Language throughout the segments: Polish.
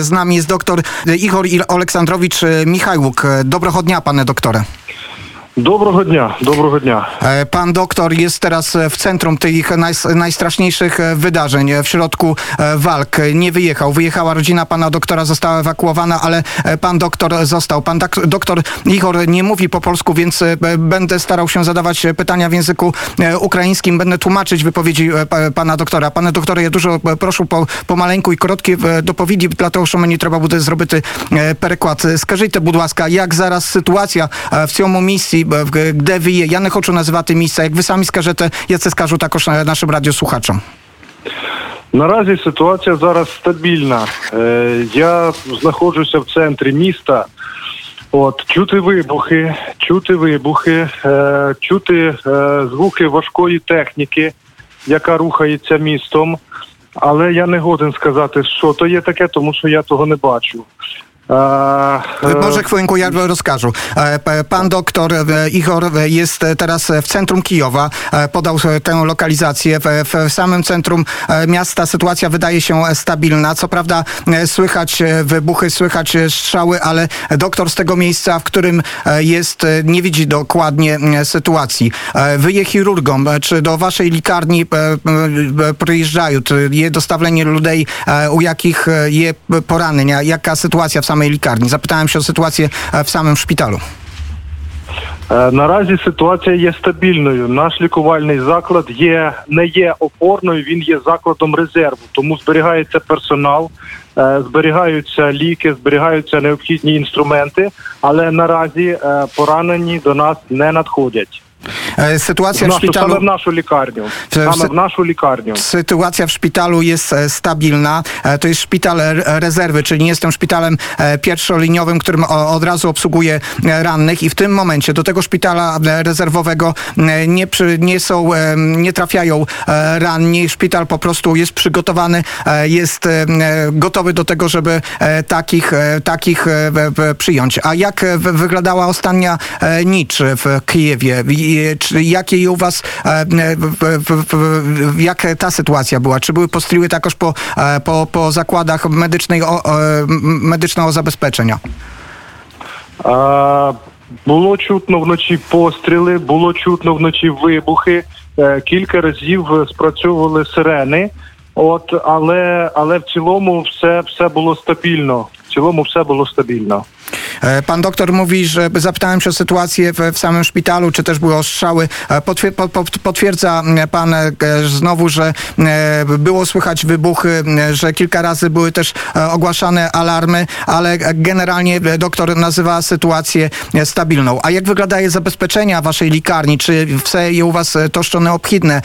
Z nami jest doktor Igor Oleksandrowicz Michajłuk. Dobrocho dnia, panie doktorze. Доброго dnia, dobrego dnia. E, Pan doktor jest teraz w centrum tych naj, najstraszniejszych wydarzeń, w środku e, walk. Nie wyjechał. Wyjechała rodzina pana doktora, została ewakuowana, ale e, pan doktor został. Pan dak, doktor Igor nie mówi po polsku, więc będę starał się zadawać pytania w języku ukraińskim. Będę tłumaczyć wypowiedzi pana doktora. Panie doktorze, ja dużo proszę po, помаленьку і короткі доповіді для того, що мені треба буде зробити переклад. Скажіть, будь ласка, як зараз ситуація в цьому місці Де ви є. Я не хочу називати місця. Як ви самі скажете, я це скажу також нашим радіослухачам. Наразі ситуація зараз стабільна. Е, Я знаходжуся в центрі міста. От чути вибухи, чути вибухи, е, чути е, звуки важкої техніки, яка рухається містом. Але я не годен сказати, що то є таке, тому що я того не bачу. Może chwilkę ja rozkażę. Pan doktor Igor jest teraz w centrum Kijowa. Podał tę lokalizację. W samym centrum miasta sytuacja wydaje się stabilna. Co prawda słychać wybuchy, słychać strzały, ale doktor z tego miejsca, w którym jest, nie widzi dokładnie sytuacji. Wy chirurgom, czy do waszej likarni przyjeżdżają? Je dostawienie ludzi, u jakich je poranenia? Jaka sytuacja w samym samej likarni. Zapytałem się o sytuację w samym szpitalu. Наразі ситуація є стабільною. Наш лікувальний заклад є не є опорною, він є закладом резерву. Тому зберігається персонал, зберігаються ліки, зберігаються необхідні інструменти, але наразі поранені до нас не надходять. E, sytuacja w, w szpitalu. Same w naszą. Same w naszą likarnię. Sytuacja w szpitalu jest e, stabilna. E, to jest szpital rezerwy, czyli nie jestem szpitalem pierwszoliniowym, którym od razu obsługuje rannych i w tym momencie do tego szpitala rezerwowego nie, przy, nie są, nie trafiają ranni. Szpital po prostu jest przygotowany, jest gotowy do tego, żeby takich, takich przyjąć. A jak wyglądała ostatnia nicz w Kijewie? Czy jakie u was, jak ta sytuacja była? Czy były postrzeliły takoż po, po, po zakładach medycznej, medycznego zabezpieczenia? А, було чутно вночі постріли, було чутно вночі вибухи. Кілька разів спрацьовували сирени. От, але але в цілому все все було стабільно. В цілому все було стабільно. E, pan doktor mówi, że zapytałem się o sytuację w, w samym szpitalu, czy też były ostrzały. E, potwierdza pan e, znowu, że było słychać wybuchy, że kilka razy były też ogłaszane alarmy, ale generalnie doktor nazywa sytuację stabilną. A jak wyglądają zabezpieczenia waszej likarni? Czy wseje u was toszczone obchidne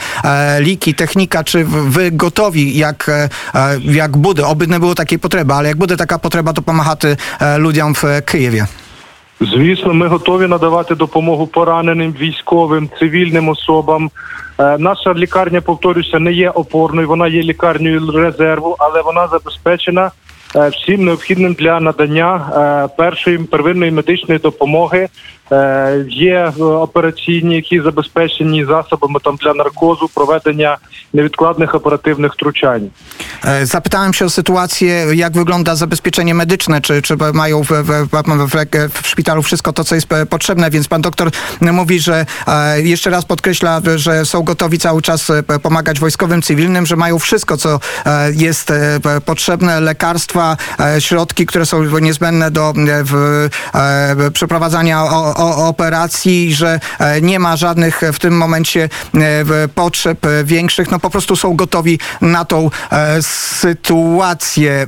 liki, technika? Czy wy gotowi, jak, jak budy? Obydne było takiej potrzeby, ale jak budy taka potrzeba, to pomachaty ludziom w Києві? Звісно, ми готові надавати допомогу пораненим військовим, цивільним особам. Е, наша лікарня, повторюся, не є опорною, вона є лікарнею резерву, але вона забезпечена всім необхідним для надання е, першої первинної медичної допомоги Е, є операційні, які забезпечені засобами там для наркозу, проведення невідкладних оператywnych втручань. Zapytałem się o sytuację, jak wygląda zabezpieczenie medyczne, czy, czy mają w, w, w, w szpitalu wszystko to, co jest potrzebne, więc pan doktor mówi, że jeszcze raz podkreśla, że są gotowi cały czas pomagać wojskowym, cywilnym, że mają wszystko, co jest potrzebne, lekarstwa, środki, które są niezbędne do w, przeprowadzania o operacji, że e, nie ma żadnych w tym momencie e, potrzeb większych. No po prostu są gotowi na tą e, sytuację.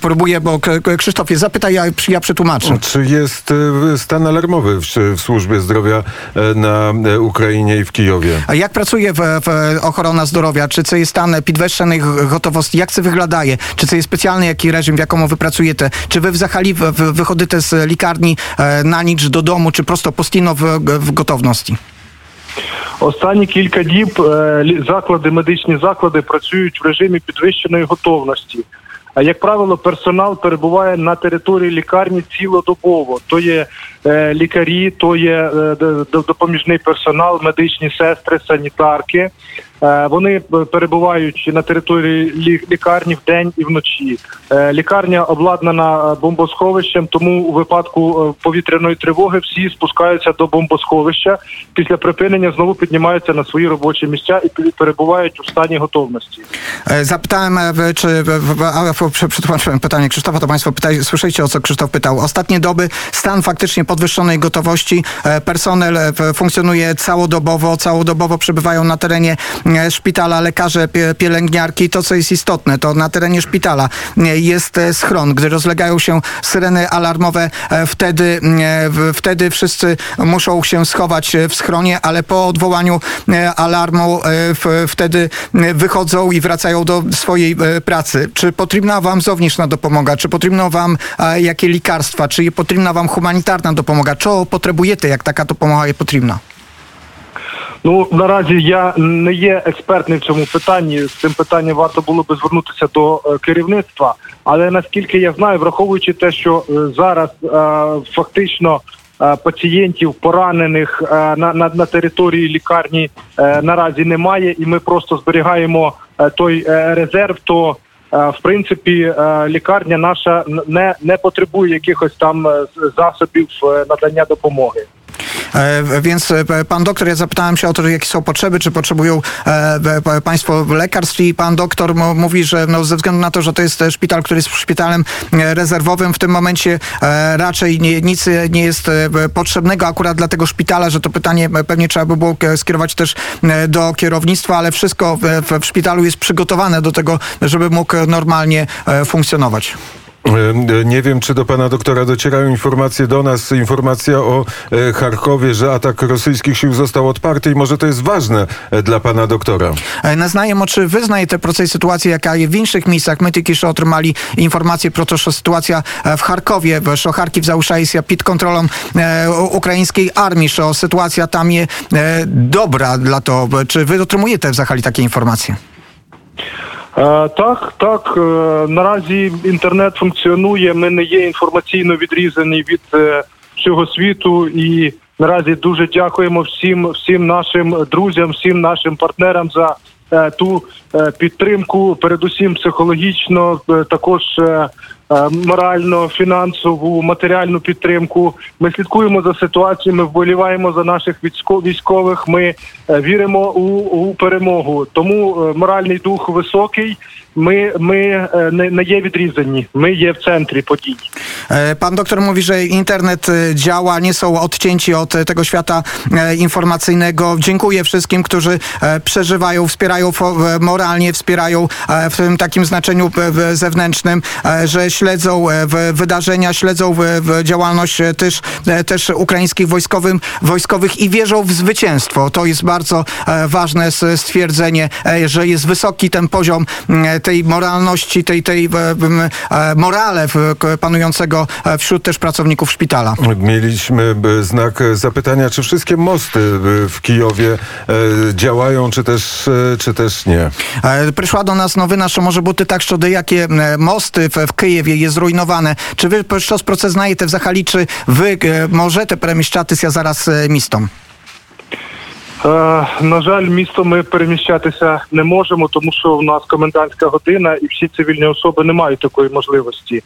Próbuję, bo Krzysztofie, zapytaj, ja, ja przetłumaczę. Czy jest stan alarmowy w, w służbie zdrowia na Ukrainie i w Kijowie? Jak pracuje w, w ochrona zdrowia? Czy co jest stan підвищених gotowości? Jak to wygląda? Czy to jest specjalny jaki reżim, w jakim wy pracujecie? Czy wy взагалі wychodzите z likarni na nicz do domu, czy prosto постійно w, w готовності? Останні кілька діб заклади, медичні заклади працюють в режимі підвищеної готовності. Як правило, персонал перебуває на території лікарні цілодобово. То є е, лікарі, то є е, допоміжний персонал, медичні сестри, санітарки. Е, Вони е, перебувають на території лі- лікарні вдень і вночі. Е, Лікарня обладнана е, бомбосховищем, тому у випадку е, повітряної тривоги всі спускаються до бомбосховища. Після припинення знову піднімаються на свої робочі місця і пе- перебувають у стані готовності. E, Zapytałem, e, w- czy, w- w- a, w- prze- przetłumaczyłem pytanie Krzysztofa, to Państwo pytaj, słyszycie o co Krzysztof pytał. Ostatnie doby stan faktycznie podwyższonej gotowości, e, personel e, w- funkcjonuje całodobowo, całodobowo przebywają na terenie e, szpitala lekarze, pie- pielęgniarki. To, co jest istotne, to na terenie szpitala e, jest e, schron. Gdy rozlegają się syreny alarmowe, e, wtedy, e, wtedy wszyscy muszą się schować e, w schronie, ale po odwołaniu e, alarmu e, wtedy e, wychodzą i wracają do swojej e, pracy. Czy potrzebna wam zownieszna dopomoga? Czy potrzebna wam e, jakie lekarstwa? Czy potrzebna wam humanitarna dopomoga? Czego potrzebujecie, jak taka dopomoga jest potrzebna? Ну наразі я не є експертний в цьому питанні. З цим питанням варто було би звернутися до е, керівництва. Але наскільки я знаю, враховуючи те, що е, зараз е, фактично пацієнтів поранених на, на, на території лікарні наразі немає, і ми просто зберігаємо той резерв, то в принципі лікарня наша не, не потребує якихось там засобів надання допомоги. E, Więc e, pan doktor, ja zapytałem się o to, jakie są potrzeby, czy potrzebują e, państwo lekarstw i pan doktor mówi, że no, ze względu na to, że to jest szpital, który jest szpitalem rezerwowym, w tym momencie raczej nie, nic nie jest potrzebnego akurat dla tego szpitala, że to pytanie pewnie trzeba by było skierować też do kierownictwa, ale wszystko w, w, szpitalu jest przygotowane do tego, żeby mógł normalnie funkcjonować. E, nie wiem, czy do pana doktora docierają informacje do nas, informacja o e, Charkowie, że atak rosyjskich sił został odparty i może to jest ważne e, dla pana doktora. Naznajem oczy no, wyznaje te procesy sytuacji, jaka jest w innych miejscach. My tylko otrzymali informacje pro to, sytuacja w Charkowie, że Charkiw zauszaje się pod kontrolą ukraińskiej armii, że sytuacja tam jest dobra dla to. Czy wy otrzymujecie w Zachali takie informacje? Е, Так, так. е, Наразі інтернет функціонує. Ми не є інформаційно відрізані від е, всього світу. І наразі дуже дякуємо всім, всім нашим друзям, всім нашим партнерам за ту е, підтримку, передусім психологічно, е, також е, е, морально, фінансову, матеріальну підтримку. Ми слідкуємо за ситуацією, ми вболіваємо за наших військо- військових. Ми е, віримо у, у перемогу. Тому е, моральний дух високий. Ми, ми е, не, не є відрізані. Ми є в центрі подій. E, Pan doktor mówi, że internet e, działa, nie są odcięci od e, tego świata informacyjnego. Dziękuję wszystkim, którzy przeżywają, wspierają moralnie, wspierają w tym takim znaczeniu zewnętrznym, że śledzą wydarzenia, śledzą działalność też, też ukraińskich wojskowym, wojskowych i wierzą w zwycięstwo. To jest bardzo ważne stwierdzenie, że jest wysoki ten poziom tej moralności, tej, tej morale panującego e, wśród też pracowników szpitala. Mieliśmy e, znak e, zapytania, czy wszystkie mosty e, w Kijowie e, działają, czy też, e, czy też nie. Е, Прийшла до нас новина, що може бути так, що деякі е, мости в, в Києві є зруйноване. Чи ви про щось про це знаєте взагалі? Чи ви е, можете переміщатися зараз е, містом? Е, на жаль, місто ми переміщатися не можемо, тому що в нас комендантська година, і всі цивільні особи не мають такої можливості. Е,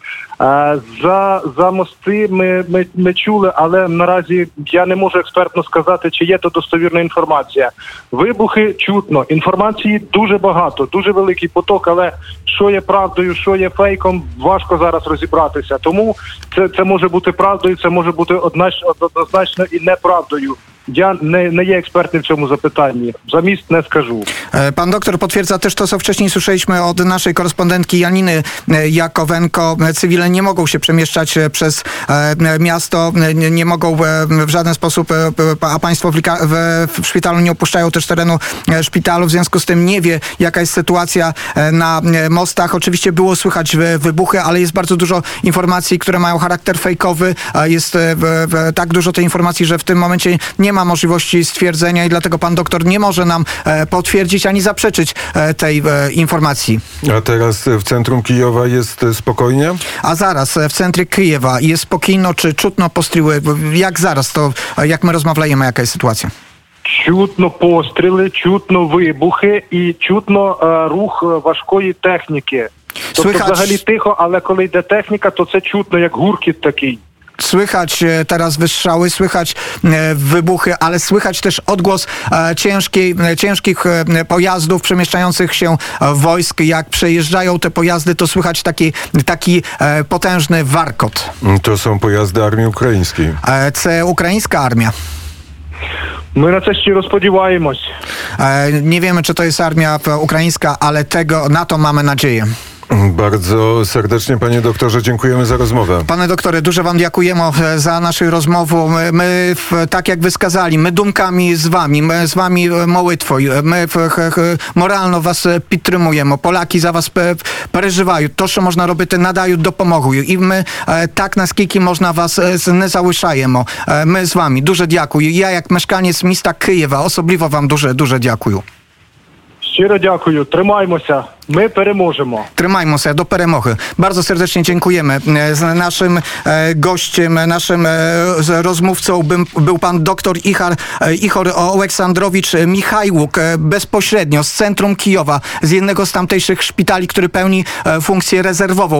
за, за мости ми, ми, ми чули, але наразі я не можу експертно сказати, чи є то достовірна інформація. Вибухи чутно, інформації дуже багато, дуже великий поток, але що є правдою, що є фейком, важко зараз розібратися. Тому це, це може бути правдою, це може бути однозначно і неправдою. Я не, не є експертним в цьому запитанні. За міст не скажу. E, Pan doktor potwierdza też to, co wcześniej słyszeliśmy od naszej korespondentki Janiny e, Jakowenko. E, Cywile nie mogą się przemieszczać e, przez e, miasto, e, nie, nie mogą e, w żaden sposób, e, p- a państwo w, lika- w, w szpitalu nie opuszczają też terenu e, szpitalu, w związku z tym nie wie, jaka jest sytuacja e, na e, mostach. Oczywiście było słychać e, wybuchy, ale jest bardzo dużo informacji, które mają charakter fejkowy. a Jest e, w, w, tak dużo tej informacji, że w tym momencie nie ma możliwości stwierdzenia i dlatego pan doktor nie może nam e, potwierdzić ani zaprzeczyć e, tej e, informacji. A teraz e, w centrum Kijowa jest e, spokojnie? A zaraz e, w centrum Kijewa jest spokojno, czy czutno postrzeliły? Jak zaraz to, e, jak my rozmawiamy, jaka jest sytuacja? чутно постріли, чутно вибухи і чутно е, рух е, важкої техніки. Тобто, Słychać- взагалі тихо, але коли йде техніка, то це чутно як гуркіт такий. Słychać e, teraz wystrzały, słychać e, wybuchy, ale słychać też odgłos e, ciężkiej, ciężkich pojazdów przemieszczających się wojsk. Jak przejeżdżają te pojazdy, to słychać taki, taki potężny warkot. To są pojazdy armii ukraińskiej. C ukraińska armia. My na części rozpodziewajmy. Nie wiemy, czy to jest armia ukraińska, ale tego na to mamy nadzieję. Bardzo serdecznie, panie doktorze, dziękujemy za rozmowę. Panie doktorze, dużo wam dziękujemy e, za naszą rozmowę. My, tak jak wy skazali, my dumkami z wami, my z wami e, mołytwo, e, my moralno was podtrzymujemy. Polaki za was przeżywają. To, co można robić, nadają, dopomogą. I my tak na skiki można was nie załyszajemy. My z wami. Dużo dziękuję. Ja, jak mieszkaniec miasta Kyjewa, osobliwo wam duże, duże dziękuję. Щиро дякую. Тримаймося. Ми переможемо. Trzymajmy do перемоги. Bardzo serdecznie dziękujemy. E, Z naszym e, gościem, naszym e, z rozmówcą był, był pan doktor Ichar, e, Ichor Oleksandrowicz Michajłuk, e, bezpośrednio z centrum Kijowa, z jednego z tamtejszych szpitali, który pełni e, funkcję rezerwową.